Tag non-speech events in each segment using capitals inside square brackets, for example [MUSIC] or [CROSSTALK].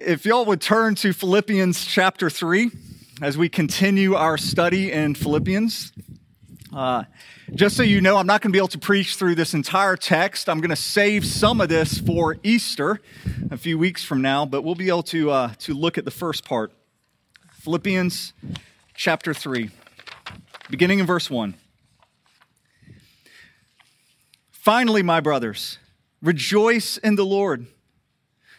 If y'all would turn to Philippians chapter 3 as we continue our study in Philippians. Uh, just so you know, I'm not going to be able to preach through this entire text. I'm going to save some of this for Easter a few weeks from now, but we'll be able to, uh, to look at the first part. Philippians chapter 3, beginning in verse 1. Finally, my brothers, rejoice in the Lord.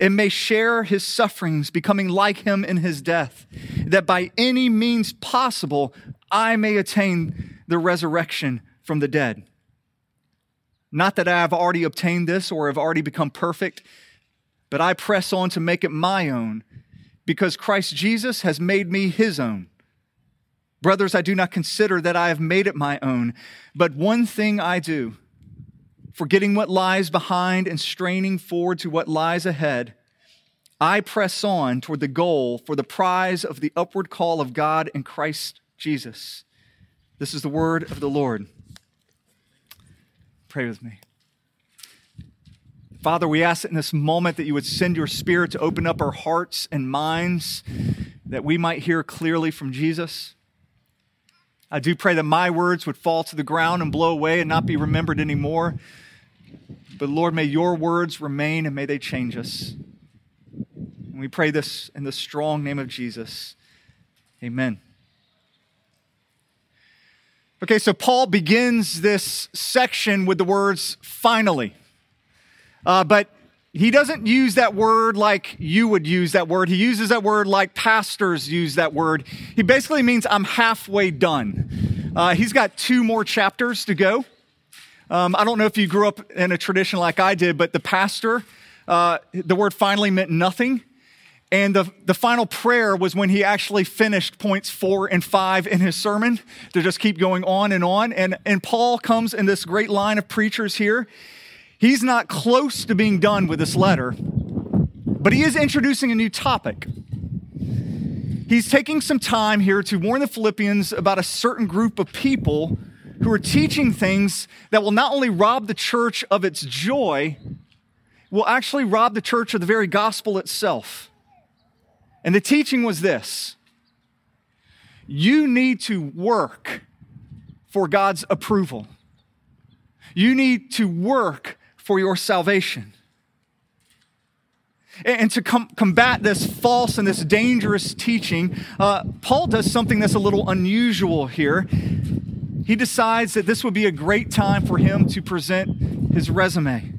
and may share his sufferings, becoming like him in his death, that by any means possible I may attain the resurrection from the dead. Not that I have already obtained this or have already become perfect, but I press on to make it my own, because Christ Jesus has made me his own. Brothers, I do not consider that I have made it my own, but one thing I do forgetting what lies behind and straining forward to what lies ahead, I press on toward the goal for the prize of the upward call of God in Christ Jesus. This is the word of the Lord. Pray with me. Father, we ask that in this moment that you would send your spirit to open up our hearts and minds that we might hear clearly from Jesus. I do pray that my words would fall to the ground and blow away and not be remembered anymore. But Lord, may your words remain and may they change us. And we pray this in the strong name of Jesus. Amen. Okay, so Paul begins this section with the words finally. Uh, but he doesn't use that word like you would use that word. He uses that word like pastors use that word. He basically means I'm halfway done. Uh, he's got two more chapters to go. Um, I don't know if you grew up in a tradition like I did, but the pastor, uh, the word finally meant nothing. And the, the final prayer was when he actually finished points four and five in his sermon to just keep going on and on. And, and Paul comes in this great line of preachers here. He's not close to being done with this letter, but he is introducing a new topic. He's taking some time here to warn the Philippians about a certain group of people who are teaching things that will not only rob the church of its joy, will actually rob the church of the very gospel itself. And the teaching was this you need to work for God's approval, you need to work for your salvation. And to com- combat this false and this dangerous teaching, uh, Paul does something that's a little unusual here he decides that this would be a great time for him to present his resume.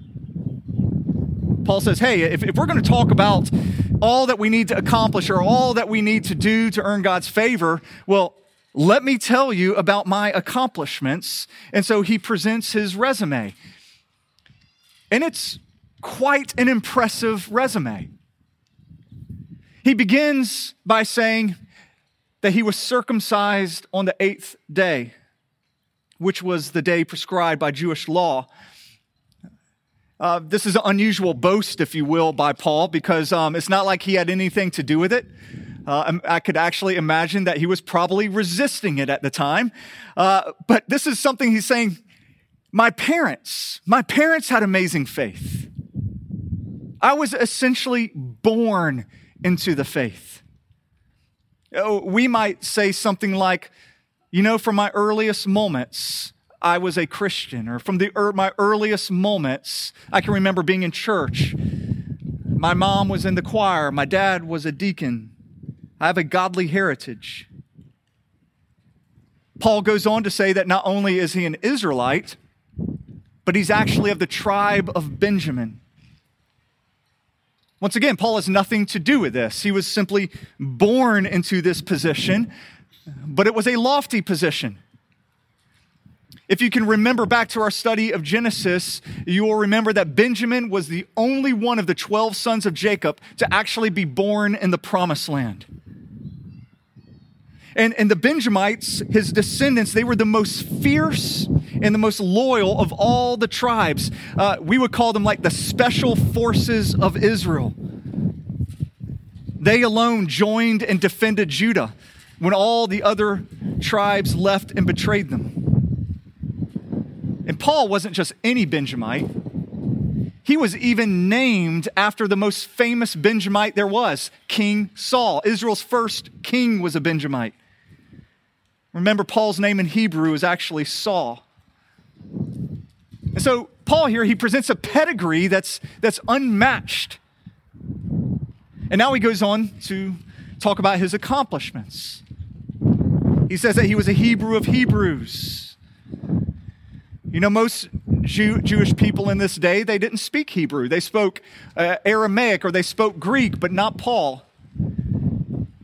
Paul says, Hey, if, if we're going to talk about all that we need to accomplish or all that we need to do to earn God's favor, well, let me tell you about my accomplishments. And so he presents his resume. And it's quite an impressive resume. He begins by saying that he was circumcised on the eighth day which was the day prescribed by Jewish law. Uh, this is an unusual boast, if you will, by Paul, because um, it's not like he had anything to do with it. Uh, I could actually imagine that he was probably resisting it at the time. Uh, but this is something he's saying my parents, my parents had amazing faith. I was essentially born into the faith. Oh, we might say something like, you know, from my earliest moments, I was a Christian, or from the, my earliest moments, I can remember being in church. My mom was in the choir, my dad was a deacon. I have a godly heritage. Paul goes on to say that not only is he an Israelite, but he's actually of the tribe of Benjamin. Once again, Paul has nothing to do with this. He was simply born into this position, but it was a lofty position. If you can remember back to our study of Genesis, you will remember that Benjamin was the only one of the 12 sons of Jacob to actually be born in the promised land. And, and the Benjamites, his descendants, they were the most fierce and the most loyal of all the tribes. Uh, we would call them like the special forces of Israel. They alone joined and defended Judah when all the other tribes left and betrayed them. And Paul wasn't just any Benjamite. He was even named after the most famous Benjamite there was, King Saul. Israel's first king was a Benjamite. Remember, Paul's name in Hebrew is actually Saul. And so, Paul here, he presents a pedigree that's, that's unmatched. And now he goes on to talk about his accomplishments. He says that he was a Hebrew of Hebrews. You know, most Jew, Jewish people in this day, they didn't speak Hebrew. They spoke uh, Aramaic or they spoke Greek, but not Paul.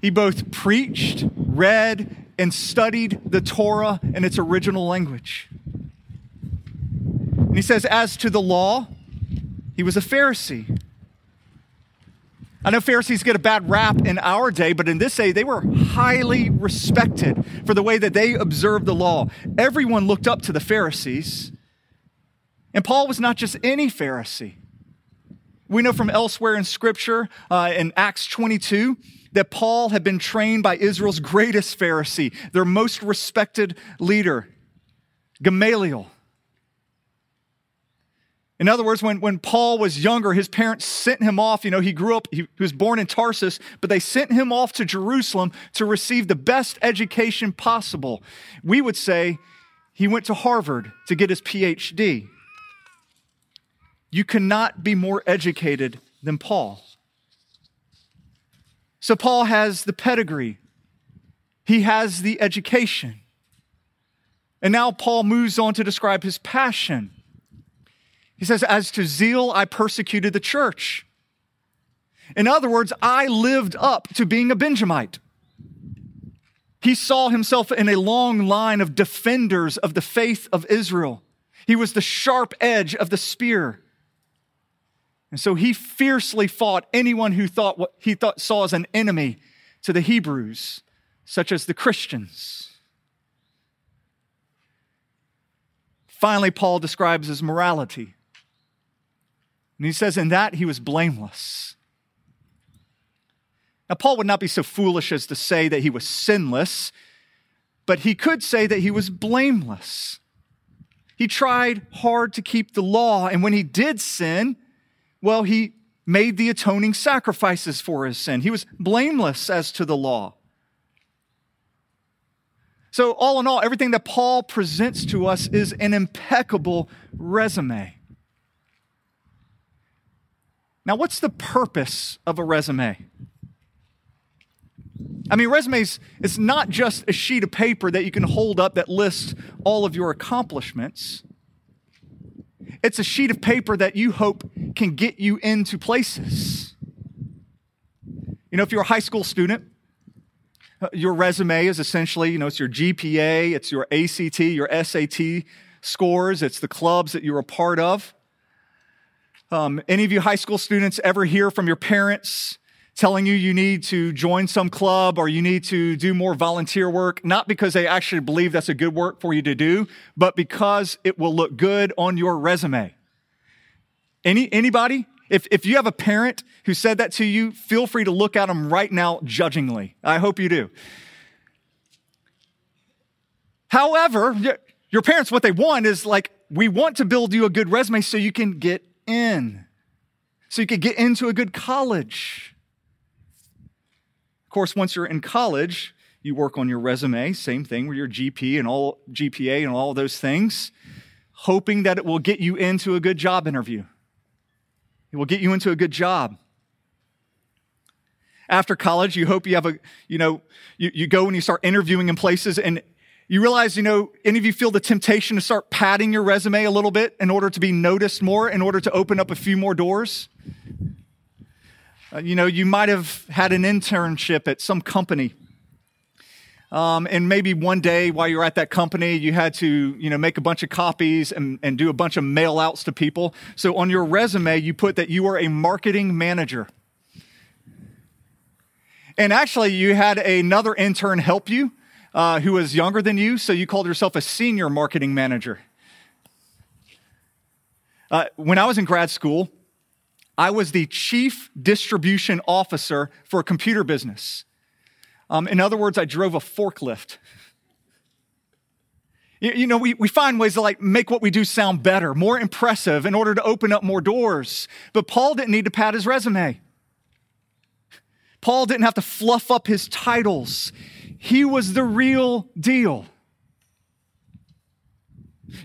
He both preached, read, and studied the Torah in its original language. And he says, as to the law, he was a Pharisee. I know Pharisees get a bad rap in our day, but in this day, they were highly respected for the way that they observed the law. Everyone looked up to the Pharisees. And Paul was not just any Pharisee. We know from elsewhere in Scripture, uh, in Acts 22, that Paul had been trained by Israel's greatest Pharisee, their most respected leader, Gamaliel. In other words, when, when Paul was younger, his parents sent him off. You know, he grew up, he, he was born in Tarsus, but they sent him off to Jerusalem to receive the best education possible. We would say he went to Harvard to get his PhD. You cannot be more educated than Paul. So Paul has the pedigree, he has the education. And now Paul moves on to describe his passion. He says, As to zeal, I persecuted the church. In other words, I lived up to being a Benjamite. He saw himself in a long line of defenders of the faith of Israel. He was the sharp edge of the spear. And so he fiercely fought anyone who thought what he thought saw as an enemy to the Hebrews, such as the Christians. Finally, Paul describes his morality. And he says, In that he was blameless. Now, Paul would not be so foolish as to say that he was sinless, but he could say that he was blameless. He tried hard to keep the law, and when he did sin, well, he made the atoning sacrifices for his sin. He was blameless as to the law. So, all in all, everything that Paul presents to us is an impeccable resume. Now, what's the purpose of a resume? I mean, resumes, it's not just a sheet of paper that you can hold up that lists all of your accomplishments. It's a sheet of paper that you hope can get you into places. You know, if you're a high school student, uh, your resume is essentially, you know, it's your GPA, it's your ACT, your SAT scores, it's the clubs that you're a part of. Um, any of you high school students ever hear from your parents telling you you need to join some club or you need to do more volunteer work, not because they actually believe that's a good work for you to do, but because it will look good on your resume. Any, anybody? If, if you have a parent who said that to you, feel free to look at them right now judgingly. I hope you do. However, your parents, what they want is like, we want to build you a good resume so you can get in, so you could get into a good college. Of course, once you're in college, you work on your resume, same thing with your GP and all GPA and all those things, hoping that it will get you into a good job interview. It will get you into a good job. After college, you hope you have a, you know, you, you go and you start interviewing in places and you realize, you know, any of you feel the temptation to start padding your resume a little bit in order to be noticed more, in order to open up a few more doors? Uh, you know, you might have had an internship at some company. Um, and maybe one day while you're at that company, you had to, you know, make a bunch of copies and, and do a bunch of mail outs to people. So on your resume, you put that you are a marketing manager. And actually, you had another intern help you uh, who was younger than you, so you called yourself a senior marketing manager. Uh, when I was in grad school, I was the chief distribution officer for a computer business. Um, in other words, I drove a forklift. You, you know, we, we find ways to like make what we do sound better, more impressive in order to open up more doors. But Paul didn't need to pad his resume. Paul didn't have to fluff up his titles. He was the real deal.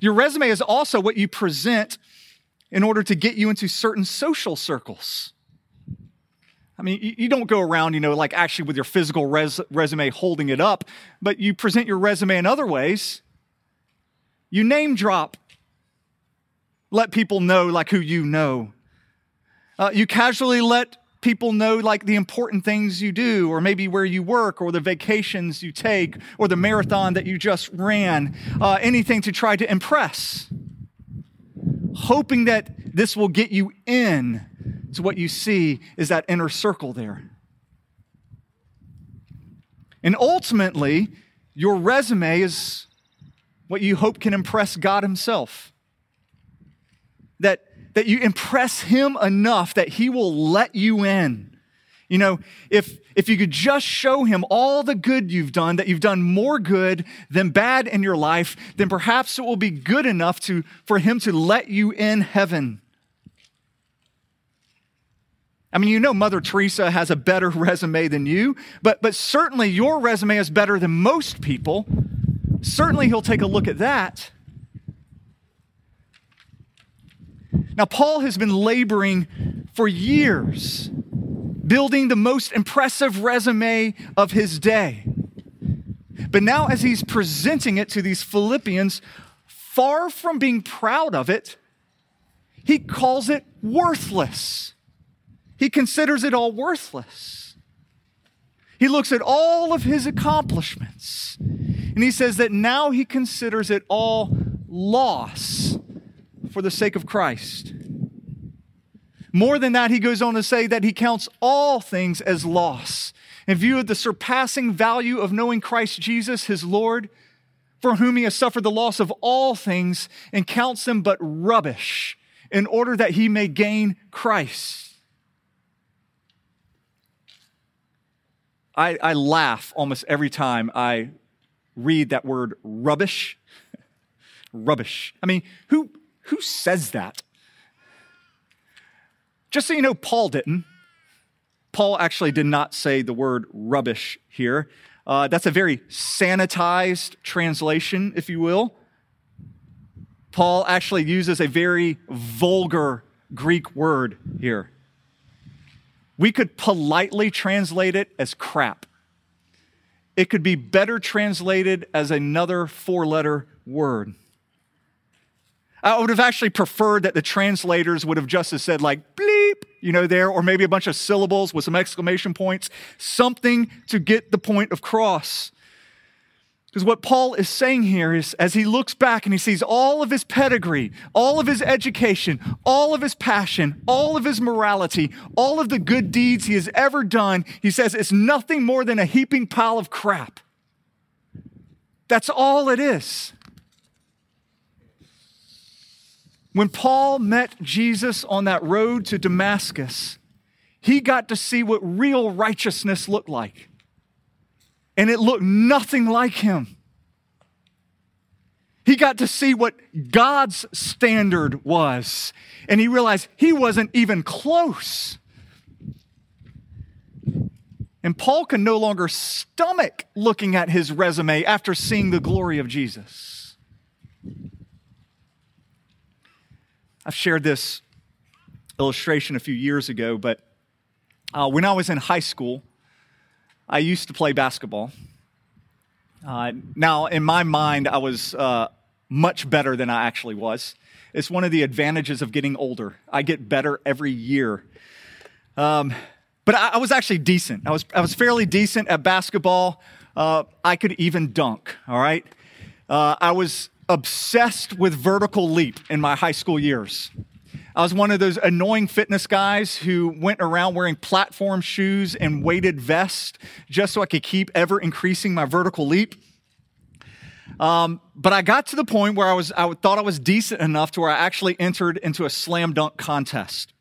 Your resume is also what you present in order to get you into certain social circles. I mean, you don't go around, you know, like actually with your physical res- resume holding it up, but you present your resume in other ways. You name drop, let people know like who you know. Uh, you casually let people know like the important things you do, or maybe where you work, or the vacations you take, or the marathon that you just ran, uh, anything to try to impress, hoping that this will get you in so, what you see is that inner circle there. And ultimately, your resume is what you hope can impress God Himself. That, that you impress Him enough that He will let you in. You know, if, if you could just show him all the good you've done, that you've done more good than bad in your life, then perhaps it will be good enough to, for him to let you in heaven. I mean, you know, Mother Teresa has a better [LAUGHS] resume than you, but, but certainly your resume is better than most people. Certainly, he'll take a look at that. Now, Paul has been laboring for years, building the most impressive resume of his day. But now, as he's presenting it to these Philippians, far from being proud of it, he calls it worthless. He considers it all worthless. He looks at all of his accomplishments and he says that now he considers it all loss for the sake of Christ. More than that, he goes on to say that he counts all things as loss in view of the surpassing value of knowing Christ Jesus, his Lord, for whom he has suffered the loss of all things and counts them but rubbish in order that he may gain Christ I, I laugh almost every time I read that word rubbish. [LAUGHS] rubbish. I mean, who, who says that? Just so you know, Paul didn't. Paul actually did not say the word rubbish here. Uh, that's a very sanitized translation, if you will. Paul actually uses a very vulgar Greek word here. We could politely translate it as crap. It could be better translated as another four letter word. I would have actually preferred that the translators would have just said, like, bleep, you know, there, or maybe a bunch of syllables with some exclamation points, something to get the point across. Because what Paul is saying here is as he looks back and he sees all of his pedigree, all of his education, all of his passion, all of his morality, all of the good deeds he has ever done, he says it's nothing more than a heaping pile of crap. That's all it is. When Paul met Jesus on that road to Damascus, he got to see what real righteousness looked like. And it looked nothing like him. He got to see what God's standard was, and he realized he wasn't even close. And Paul can no longer stomach looking at his resume after seeing the glory of Jesus. I've shared this illustration a few years ago, but uh, when I was in high school, I used to play basketball. Uh, now, in my mind, I was uh, much better than I actually was. It's one of the advantages of getting older. I get better every year. Um, but I, I, was actually decent. I was, I was fairly decent at basketball. Uh, I could even dunk, all right? Uh, I was obsessed with vertical leap in my high school years. I was one of those annoying fitness guys who went around wearing platform shoes and weighted vest just so I could keep ever increasing my vertical leap. Um, but I got to the point where I was, I thought I was decent enough to where I actually entered into a slam dunk contest.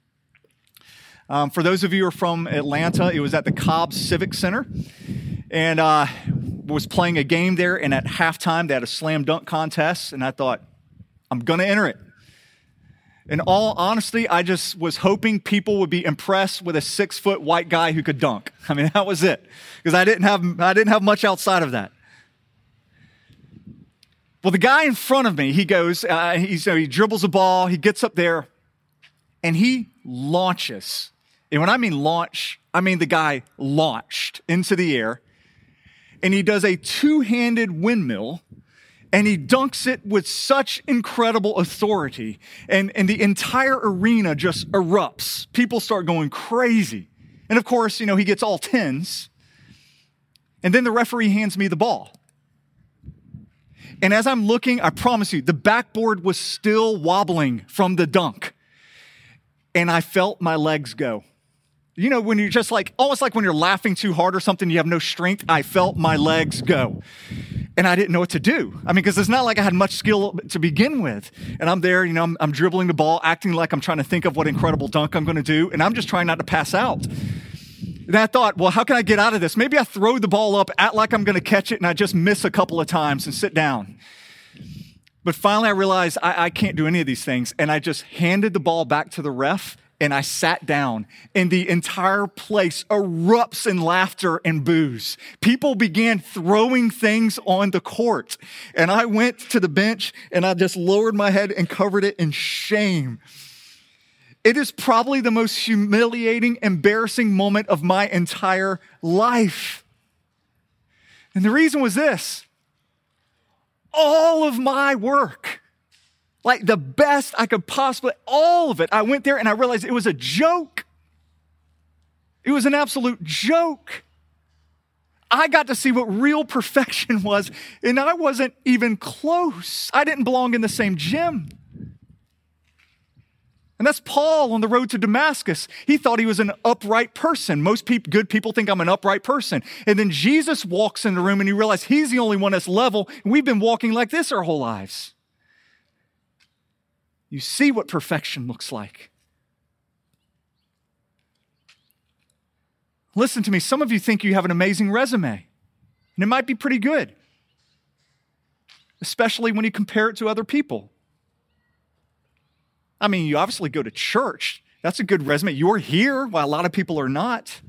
Um, for those of you who are from Atlanta, it was at the Cobb Civic Center, and uh, was playing a game there. And at halftime, they had a slam dunk contest, and I thought, I'm going to enter it. In all honesty, I just was hoping people would be impressed with a six foot white guy who could dunk. I mean, [LAUGHS] that was it, because I didn't have I didn't have much outside of that. Well, the guy in front of me, he goes, uh, you he dribbles a ball, he gets up there, and he launches. And when I mean launch, I mean the guy launched into the air, and he does a two handed windmill and he dunks it with such incredible authority. And, and the entire arena just erupts. People start going crazy. And of course, you know, he gets all tens. And then the referee hands me the ball. And as I'm looking, I promise you, the backboard was still wobbling from the dunk. And I felt my legs go. You know, when you're just like, almost like when you're laughing too hard or something, you have no strength. I felt my legs go. And I didn't know what to do. I mean, because it's not like I had much skill to begin with. And I'm there, you know, I'm, I'm dribbling the ball, acting like I'm trying to think of what incredible dunk I'm going to do. And I'm just trying not to pass out. And I thought, well, how can I get out of this? Maybe I throw the ball up, act like I'm going to catch it, and I just miss a couple of times and sit down. But finally, I realized I, I can't do any of these things. And I just handed the ball back to the ref and I sat down, and the entire place erupts in laughter and boos. People began throwing things on the court, and I went to the bench and I just lowered my head and covered it in shame. It is probably the most humiliating, embarrassing moment of my entire life. And the reason was this all of my work, like the best I could possibly, all of it, I went there and I realized it was a joke. It was an absolute joke. I got to see what real perfection [LAUGHS] was, and I wasn't even close. I didn't belong in the same gym. And that's Paul on the road to Damascus. He thought he was an upright person. Most people, good people think I'm an upright person. And then Jesus walks in the room and he realizes he's the only one that's level. And we've been walking like this our whole lives. You see what perfection looks like. Listen to me, some of you think you have an amazing resume, and it might be pretty good, especially when you compare it to other people. I mean, you obviously go to church. That's a good resume. You're here while a lot of people are not.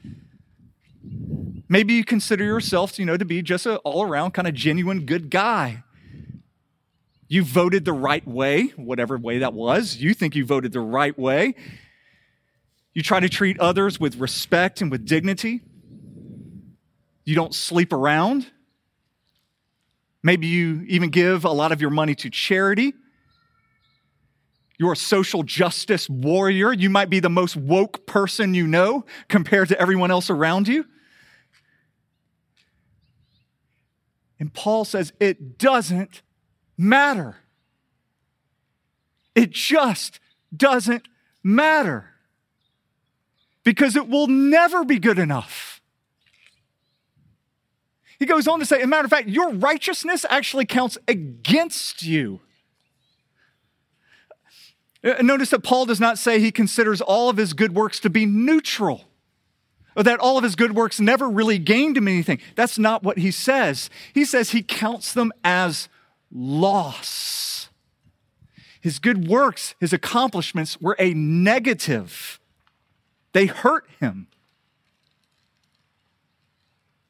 Maybe you consider yourself, you know, to be just an all around kind of genuine good guy. You voted the right way, whatever way that was. You think you voted the right way. You try to treat others with respect and with dignity. You don't sleep around. Maybe you even give a lot of your money to charity. You're a social justice warrior. You might be the most woke person you know compared to everyone else around you. And Paul says it doesn't matter. It just doesn't matter because it will never be good enough. He goes on to say, as a matter of fact, your righteousness actually counts against you. Uh, Notice that Paul does not say he considers all of his good works to be neutral or that all of his good works never really gained him anything. That's not what he says. He says he counts them as loss. His good works, his accomplishments were a negative, they hurt him.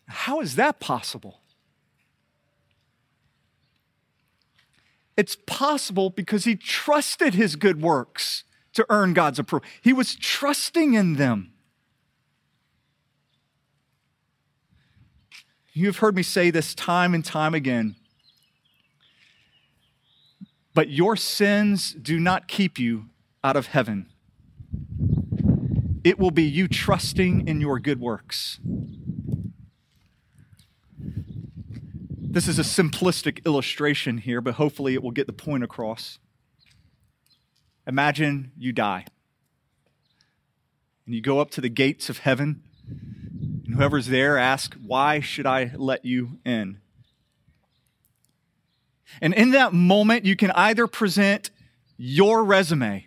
How is that possible? It's possible because he trusted his good works to earn God's approval. He was trusting in them. You've heard me say this time and time again. But your sins do not keep you out of heaven. It will be you trusting in your good works. This is a simplistic illustration here, but hopefully it will get the point across. Imagine you die, and you go up to the gates of heaven and whoever's there asks, Why should I let you in? And in that moment, you can either present your resume,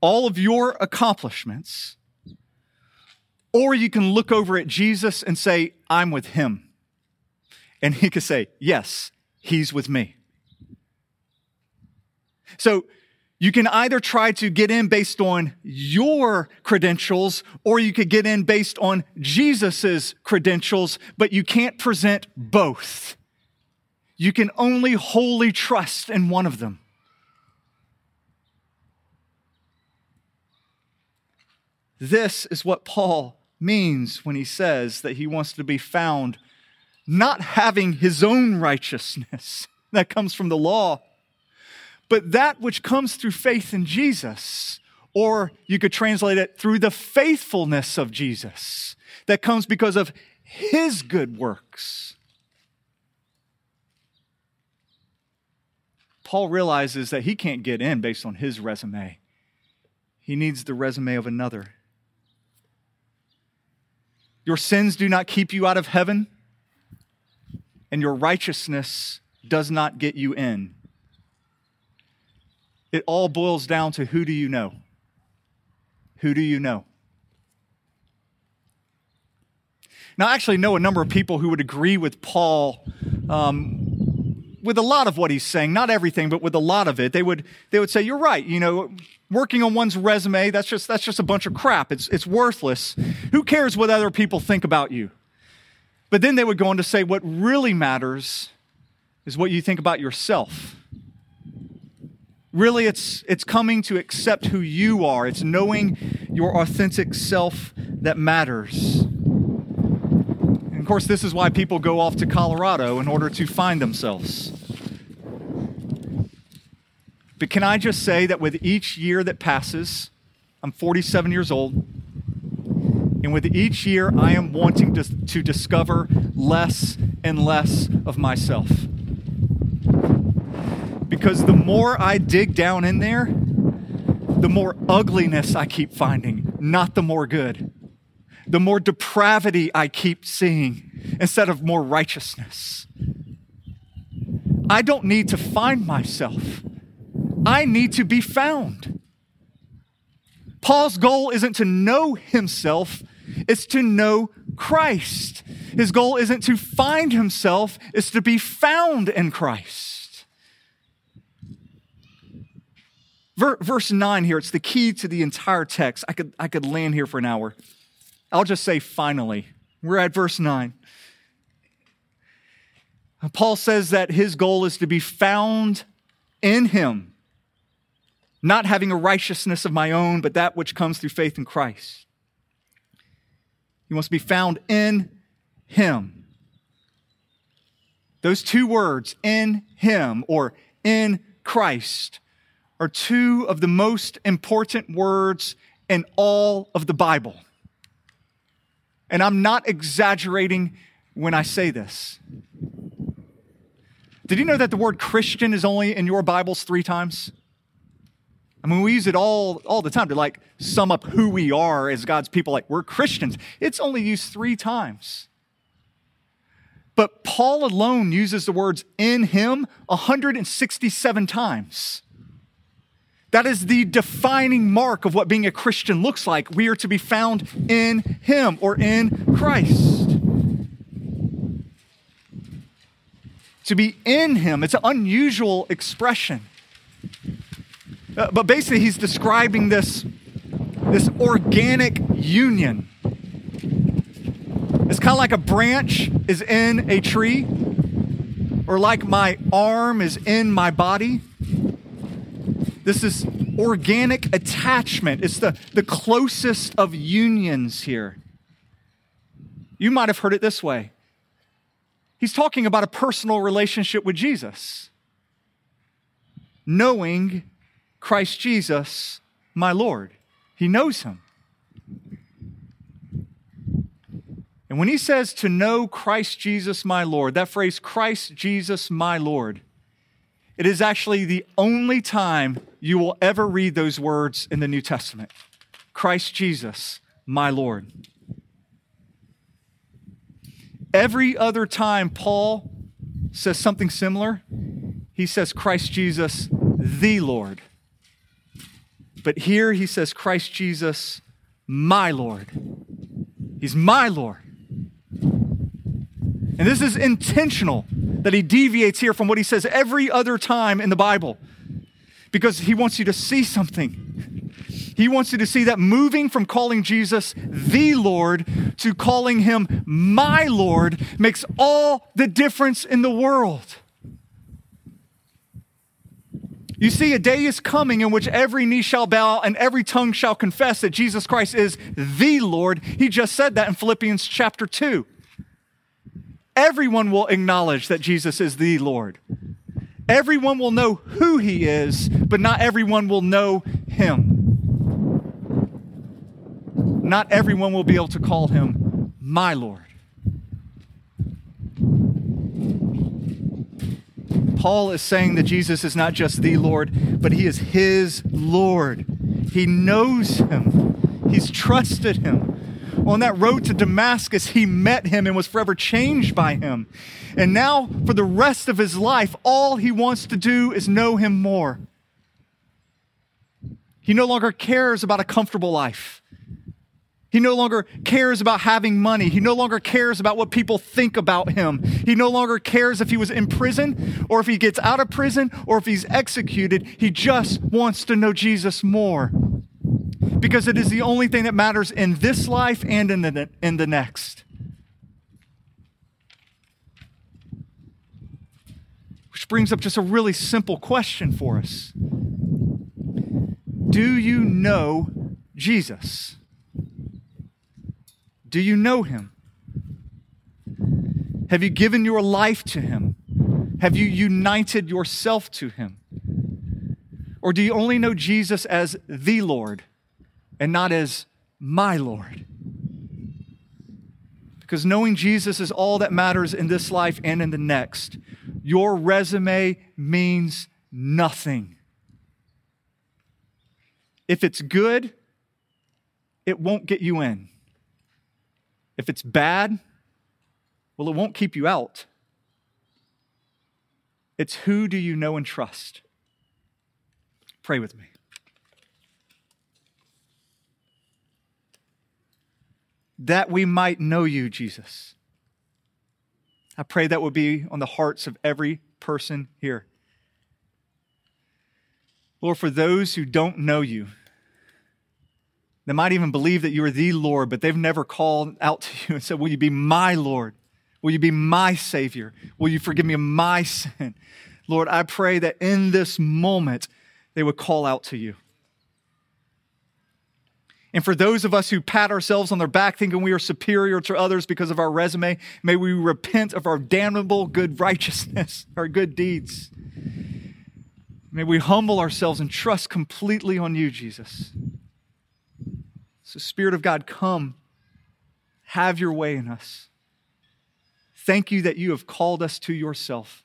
all of your accomplishments, or you can look over at Jesus and say, I'm with him. And he could say, Yes, he's with me. So you can either try to get in based on your credentials or you could get in based on Jesus's credentials, but you can't present both. You can only wholly trust in one of them. This is what Paul means when he says that he wants to be found not having his own righteousness [LAUGHS] that comes from the law but that which comes through faith in Jesus. Or you could translate it through the faithfulness of Jesus that comes because of his good works. Paul realizes that he can't get in based on his resume, he needs the resume of another. Your sins do not keep you out of heaven, and your righteousness does not get you in it all boils down to who do you know? Who do you know? Now, I actually know a number of people who would agree with Paul um, with a lot of what he's saying. Not everything, but with a lot of it. They would, they would say, You're right. You know, working on one's resume, that's just, that's just a bunch of crap. It's, it's worthless. Who cares what other people think about you? But then they would go on to say, What really matters is what you think about yourself. Really, it's, it's coming to accept who you are. It's knowing your authentic self that matters. Course, this is why people go off to Colorado in order to find themselves. But can I just say that with each year that passes, I'm 47 years old, and with each year, I am wanting to, to discover less and less of myself. Because the more I dig down in there, the more ugliness I keep finding, not the more good. The more depravity I keep seeing instead of more righteousness. I don't need to find myself, I need to be found. Paul's goal isn't to know himself, it's to know Christ. His goal isn't to find himself, it's to be found in Christ. Verse 9 here, it's the key to the entire text. I could, I could land here for an hour. I'll just say finally. We're at verse 9. Paul says that his goal is to be found in him, not having a righteousness of my own, but that which comes through faith in Christ. He wants to be found in him. Those two words, in him or in Christ, are two of the most important words in all of the Bible. And I'm not exaggerating when I say this. Did you know that the word Christian is only in your Bibles three times? I mean, we use it all, all the time to like sum up who we are as God's people. Like, we're Christians. It's only used three times. But Paul alone uses the words in him 167 times. That is the defining mark of what being a Christian looks like. We are to be found in Him or in Christ. To be in Him, it's an unusual expression. Uh, but basically, he's describing this, this organic union. It's kind of like a branch is in a tree, or like my arm is in my body. This is organic attachment. It's the, the closest of unions here. You might have heard it this way He's talking about a personal relationship with Jesus, knowing Christ Jesus, my Lord. He knows him. And when he says to know Christ Jesus, my Lord, that phrase, Christ Jesus, my Lord, it is actually the only time you will ever read those words in the New Testament Christ Jesus, my Lord. Every other time Paul says something similar, he says Christ Jesus, the Lord. But here he says Christ Jesus, my Lord. He's my Lord. And this is intentional that he deviates here from what he says every other time in the Bible because he wants you to see something. He wants you to see that moving from calling Jesus the Lord to calling him my Lord makes all the difference in the world. You see, a day is coming in which every knee shall bow and every tongue shall confess that Jesus Christ is the Lord. He just said that in Philippians chapter 2. Everyone will acknowledge that Jesus is the Lord. Everyone will know who he is, but not everyone will know him not everyone will be able to call him my Lord. Paul is saying that Jesus is not just the Lord, but he is his Lord. He knows him, he's trusted him. On that road to Damascus, he met him and was forever changed by him. And now, for the rest of his life, all he wants to do is know him more. He no longer cares about a comfortable life. He no longer cares about having money. He no longer cares about what people think about him. He no longer cares if he was in prison or if he gets out of prison or if he's executed. He just wants to know Jesus more because it is the only thing that matters in this life and in the, in the next. Which brings up just a really simple question for us Do you know Jesus? Do you know him? Have you given your life to him? Have you united yourself to him? Or do you only know Jesus as the Lord and not as my Lord? Because knowing Jesus is all that matters in this life and in the next. Your resume means nothing. If it's good, it won't get you in. If it's bad, well, it won't keep you out. It's who do you know and trust? Pray with me. That we might know you, Jesus. I pray that would be on the hearts of every person here. Lord, for those who don't know you, they might even believe that you are the Lord, but they've never called out to you and said, Will you be my Lord? Will you be my Savior? Will you forgive me of my sin? Lord, I pray that in this moment they would call out to you. And for those of us who pat ourselves on their back thinking we are superior to others because of our resume, may we repent of our damnable good righteousness, [LAUGHS] our good deeds. May we humble ourselves and trust completely on you, Jesus. So, Spirit of God, come, have your way in us. Thank you that you have called us to yourself.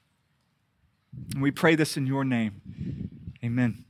And we pray this in your name. Amen.